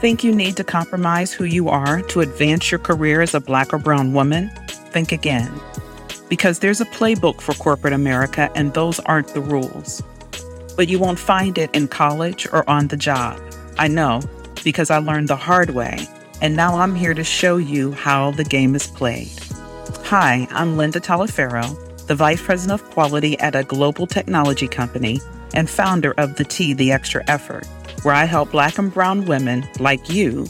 Think you need to compromise who you are to advance your career as a black or brown woman? Think again. Because there's a playbook for corporate America, and those aren't the rules. But you won't find it in college or on the job. I know, because I learned the hard way, and now I'm here to show you how the game is played. Hi, I'm Linda Taliaferro, the Vice President of Quality at a global technology company and founder of The T, The Extra Effort where I help Black and Brown women like you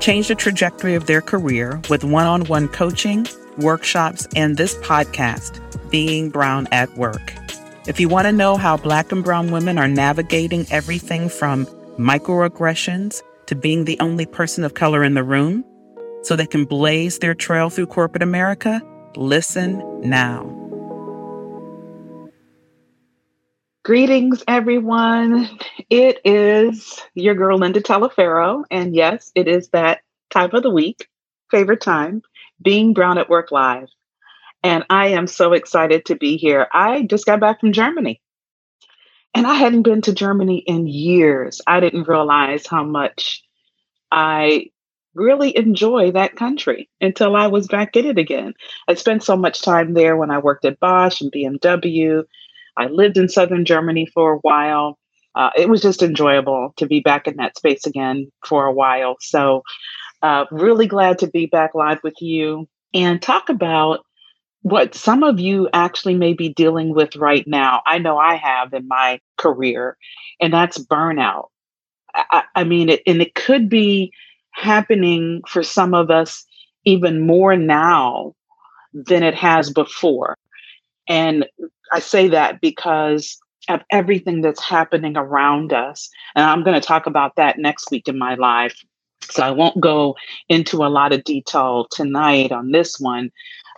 change the trajectory of their career with one on one coaching, workshops, and this podcast, Being Brown at Work. If you want to know how Black and Brown women are navigating everything from microaggressions to being the only person of color in the room so they can blaze their trail through corporate America, listen now. Greetings, everyone. It is your girl, Linda Taliaferro. And yes, it is that time of the week, favorite time, being Brown at Work Live. And I am so excited to be here. I just got back from Germany. And I hadn't been to Germany in years. I didn't realize how much I really enjoy that country until I was back in it again. I spent so much time there when I worked at Bosch and BMW I lived in southern Germany for a while. Uh, it was just enjoyable to be back in that space again for a while. So, uh, really glad to be back live with you and talk about what some of you actually may be dealing with right now. I know I have in my career, and that's burnout. I, I mean, it, and it could be happening for some of us even more now than it has before. And I say that because of everything that's happening around us. And I'm going to talk about that next week in my live. So I won't go into a lot of detail tonight on this one.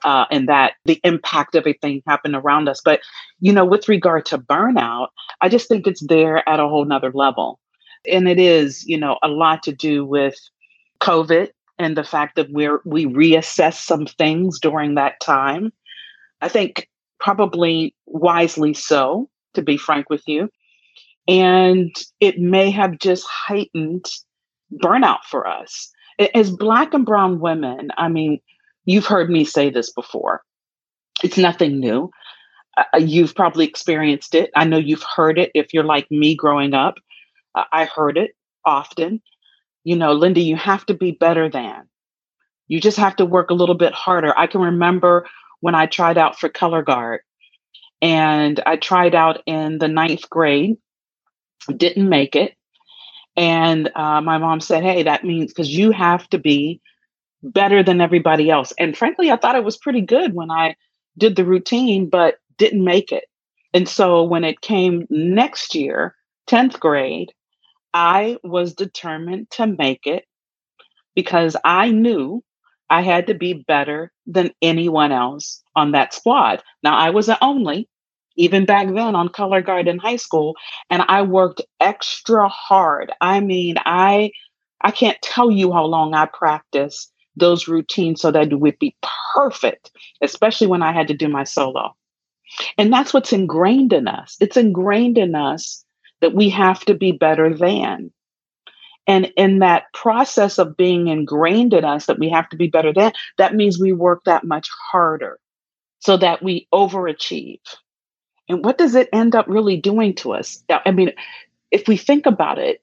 Uh, and that the impact of everything happened around us. But, you know, with regard to burnout, I just think it's there at a whole nother level. And it is, you know, a lot to do with COVID and the fact that we're we reassess some things during that time. I think probably wisely so, to be frank with you. And it may have just heightened burnout for us. As Black and Brown women, I mean, you've heard me say this before. It's nothing new. Uh, you've probably experienced it. I know you've heard it if you're like me growing up. Uh, I heard it often. You know, Linda, you have to be better than. You just have to work a little bit harder. I can remember when I tried out for color guard. And I tried out in the ninth grade, didn't make it. And uh, my mom said, Hey, that means because you have to be better than everybody else. And frankly, I thought it was pretty good when I did the routine, but didn't make it. And so when it came next year, 10th grade, I was determined to make it because I knew I had to be better than anyone else on that squad. Now, I was the only, even back then on color guard in high school, and I worked extra hard. I mean, I I can't tell you how long I practiced those routines so that it would be perfect, especially when I had to do my solo. And that's what's ingrained in us. It's ingrained in us that we have to be better than. And in that process of being ingrained in us that we have to be better than, that means we work that much harder so that we overachieve. And what does it end up really doing to us? I mean, if we think about it,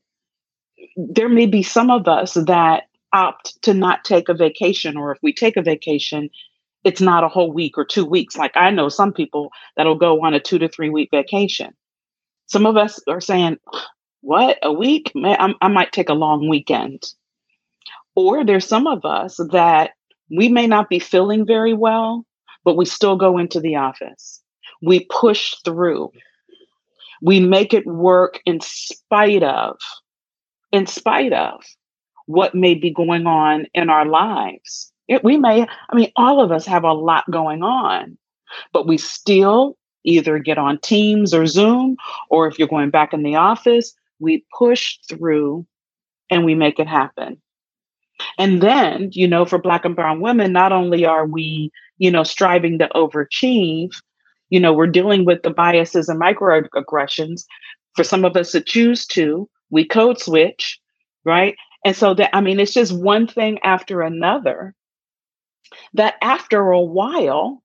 there may be some of us that opt to not take a vacation, or if we take a vacation, it's not a whole week or two weeks. Like I know some people that'll go on a two to three week vacation. Some of us are saying, what? A week? Man, i might take a long weekend. Or there's some of us that we may not be feeling very well but we still go into the office. We push through. We make it work in spite of in spite of what may be going on in our lives. It, we may i mean all of us have a lot going on but we still either get on teams or zoom or if you're going back in the office we push through and we make it happen. And then, you know, for Black and Brown women, not only are we, you know, striving to overachieve, you know, we're dealing with the biases and microaggressions. For some of us that choose to, we code switch, right? And so that, I mean, it's just one thing after another that after a while,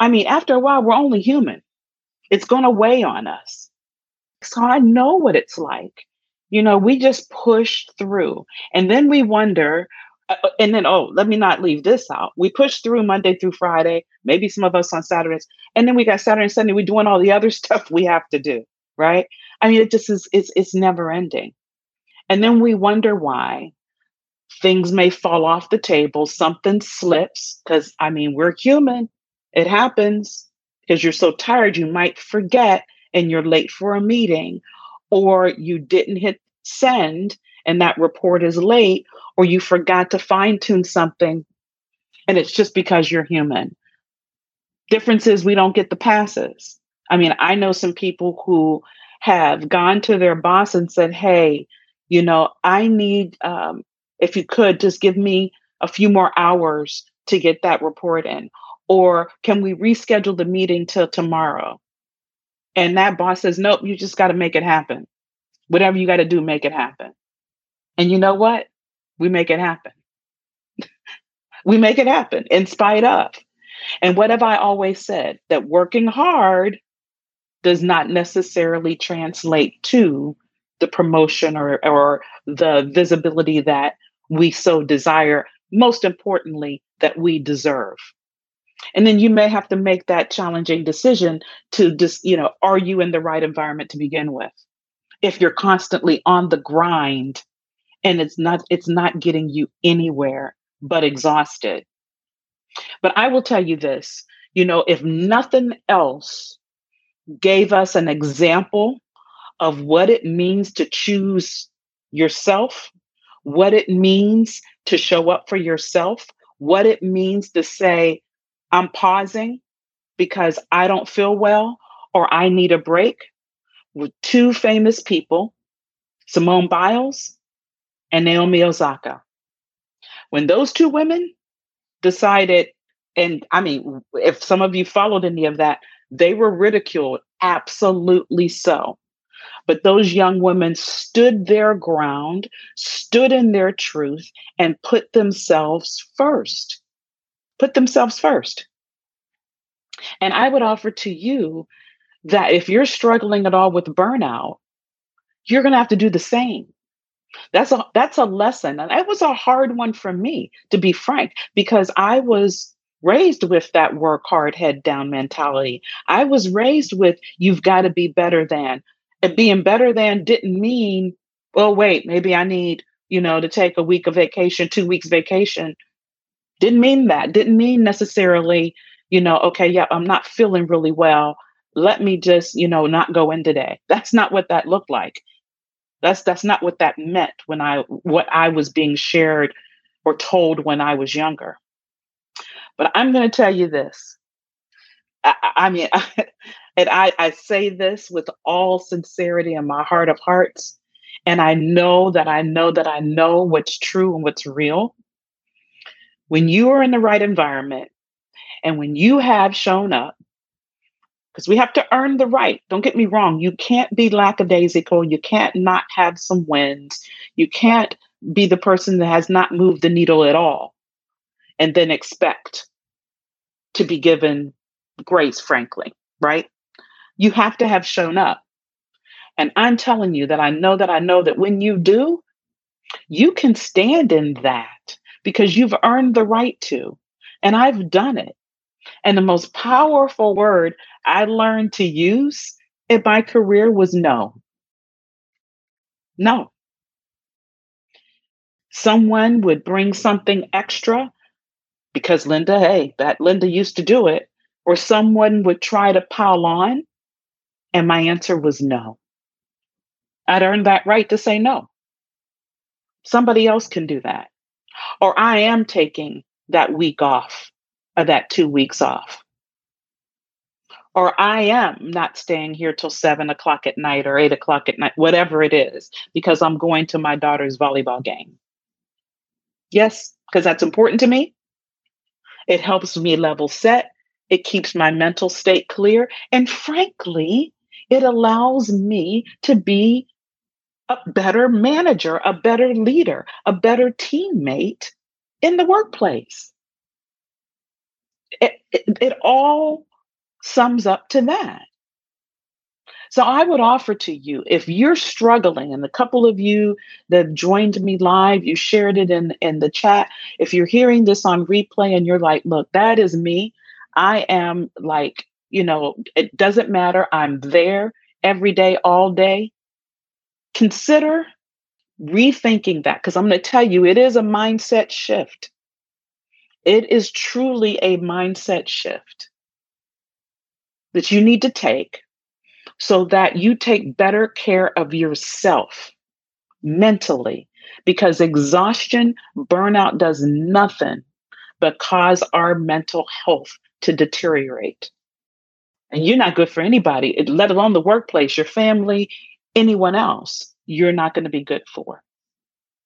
I mean, after a while, we're only human. It's going to weigh on us. So I know what it's like. You know, we just push through. And then we wonder, uh, uh, and then, oh, let me not leave this out. We push through Monday through Friday, maybe some of us on Saturdays. And then we got Saturday and Sunday, we're doing all the other stuff we have to do, right? I mean, it just is, it's, it's never ending. And then we wonder why things may fall off the table, something slips, because I mean, we're human. It happens because you're so tired, you might forget and you're late for a meeting, or you didn't hit send and that report is late, or you forgot to fine tune something and it's just because you're human. Difference is we don't get the passes. I mean, I know some people who have gone to their boss and said, Hey, you know, I need, um, if you could, just give me a few more hours to get that report in. Or can we reschedule the meeting till tomorrow? And that boss says, Nope, you just got to make it happen. Whatever you got to do, make it happen. And you know what? We make it happen. we make it happen in spite of. And what have I always said? That working hard does not necessarily translate to the promotion or, or the visibility that we so desire. Most importantly, that we deserve. And then you may have to make that challenging decision to just, you know, are you in the right environment to begin with? If you're constantly on the grind and it's not it's not getting you anywhere but exhausted. But I will tell you this, you know, if nothing else gave us an example of what it means to choose yourself, what it means to show up for yourself, what it means to say, I'm pausing because I don't feel well or I need a break with two famous people, Simone Biles and Naomi Osaka. When those two women decided, and I mean, if some of you followed any of that, they were ridiculed, absolutely so. But those young women stood their ground, stood in their truth, and put themselves first. Put themselves first. And I would offer to you that if you're struggling at all with burnout, you're going to have to do the same. That's a that's a lesson and that was a hard one for me to be frank because I was raised with that work hard head down mentality. I was raised with you've got to be better than and being better than didn't mean, well, wait, maybe I need, you know, to take a week of vacation, two weeks vacation. Didn't mean that. Didn't mean necessarily, you know, okay, yeah, I'm not feeling really well. Let me just, you know, not go in today. That's not what that looked like. That's that's not what that meant when I what I was being shared or told when I was younger. But I'm going to tell you this. I, I mean, And I, I say this with all sincerity in my heart of hearts. And I know that I know that I know what's true and what's real. When you are in the right environment and when you have shown up, because we have to earn the right. Don't get me wrong. You can't be lackadaisical. You can't not have some wins. You can't be the person that has not moved the needle at all and then expect to be given grace, frankly, right? You have to have shown up. And I'm telling you that I know that I know that when you do, you can stand in that because you've earned the right to. And I've done it. And the most powerful word I learned to use in my career was no. No. Someone would bring something extra because Linda, hey, that Linda used to do it, or someone would try to pile on. And my answer was no. I'd earned that right to say no. Somebody else can do that. Or I am taking that week off or that two weeks off. Or I am not staying here till seven o'clock at night or eight o'clock at night, whatever it is, because I'm going to my daughter's volleyball game. Yes, because that's important to me. It helps me level set. It keeps my mental state clear. And frankly, it allows me to be a better manager, a better leader, a better teammate in the workplace. It, it, it all sums up to that. So I would offer to you if you're struggling, and the couple of you that joined me live, you shared it in, in the chat. If you're hearing this on replay and you're like, look, that is me, I am like, you know, it doesn't matter. I'm there every day, all day. Consider rethinking that because I'm going to tell you, it is a mindset shift. It is truly a mindset shift that you need to take so that you take better care of yourself mentally because exhaustion, burnout does nothing but cause our mental health to deteriorate. And you're not good for anybody, let alone the workplace, your family, anyone else. You're not going to be good for.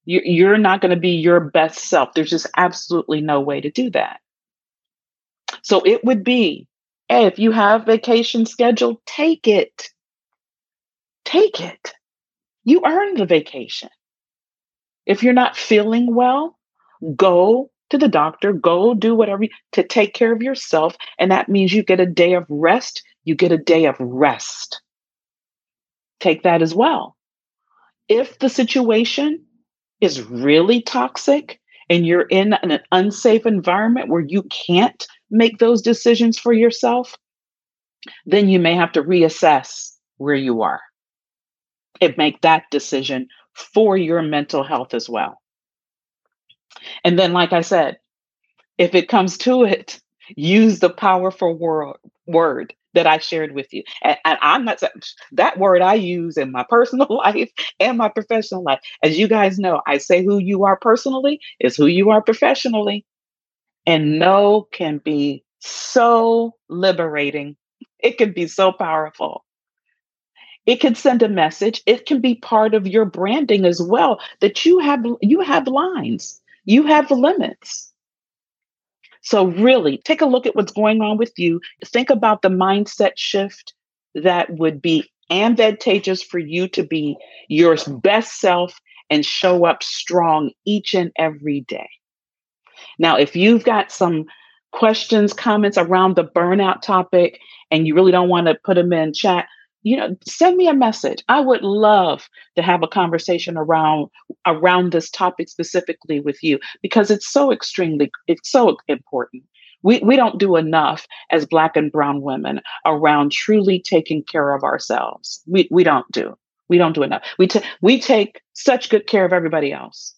You're not going to be your best self. There's just absolutely no way to do that. So it would be Hey, if you have vacation scheduled, take it. Take it. You earned the vacation. If you're not feeling well, go to the doctor, go do whatever you, to take care of yourself. And that means you get a day of rest. You get a day of rest. Take that as well. If the situation is really toxic and you're in an unsafe environment where you can't make those decisions for yourself, then you may have to reassess where you are and make that decision for your mental health as well. And then, like I said, if it comes to it, use the powerful word, word that I shared with you. And, and I'm not that word I use in my personal life and my professional life. As you guys know, I say who you are personally is who you are professionally. And no can be so liberating. It can be so powerful. It can send a message. It can be part of your branding as well that you have you have lines. You have limits. So really take a look at what's going on with you. Think about the mindset shift that would be advantageous for you to be your best self and show up strong each and every day. Now, if you've got some questions, comments around the burnout topic, and you really don't want to put them in chat, you know, send me a message. I would love to have a conversation around around this topic specifically with you because it's so extremely it's so important. We we don't do enough as black and brown women around truly taking care of ourselves. We we don't do. We don't do enough. We t- we take such good care of everybody else.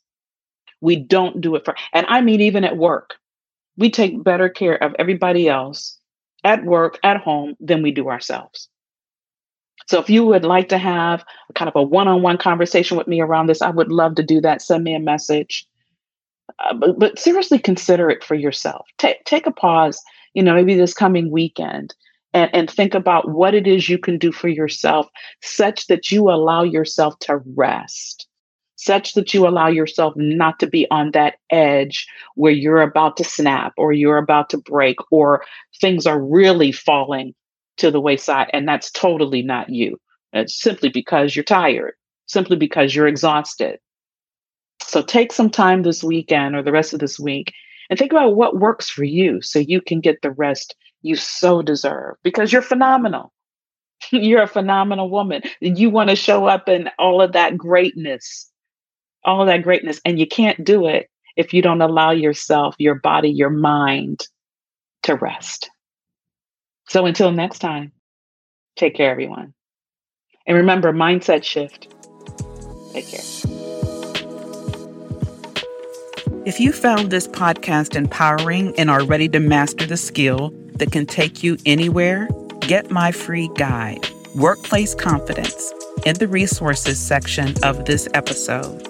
We don't do it for, and I mean, even at work, we take better care of everybody else at work, at home, than we do ourselves. So if you would like to have kind of a one-on-one conversation with me around this, I would love to do that. Send me a message. Uh, but, but seriously consider it for yourself. Take take a pause, you know, maybe this coming weekend and, and think about what it is you can do for yourself such that you allow yourself to rest such that you allow yourself not to be on that edge where you're about to snap or you're about to break or things are really falling to the wayside. And that's totally not you. It's simply because you're tired, simply because you're exhausted. So take some time this weekend or the rest of this week and think about what works for you so you can get the rest you so deserve because you're phenomenal. you're a phenomenal woman. And you want to show up in all of that greatness all that greatness. And you can't do it if you don't allow yourself, your body, your mind to rest. So until next time, take care, everyone. And remember, mindset shift. Take care. If you found this podcast empowering and are ready to master the skill that can take you anywhere, get my free guide, Workplace Confidence, in the resources section of this episode.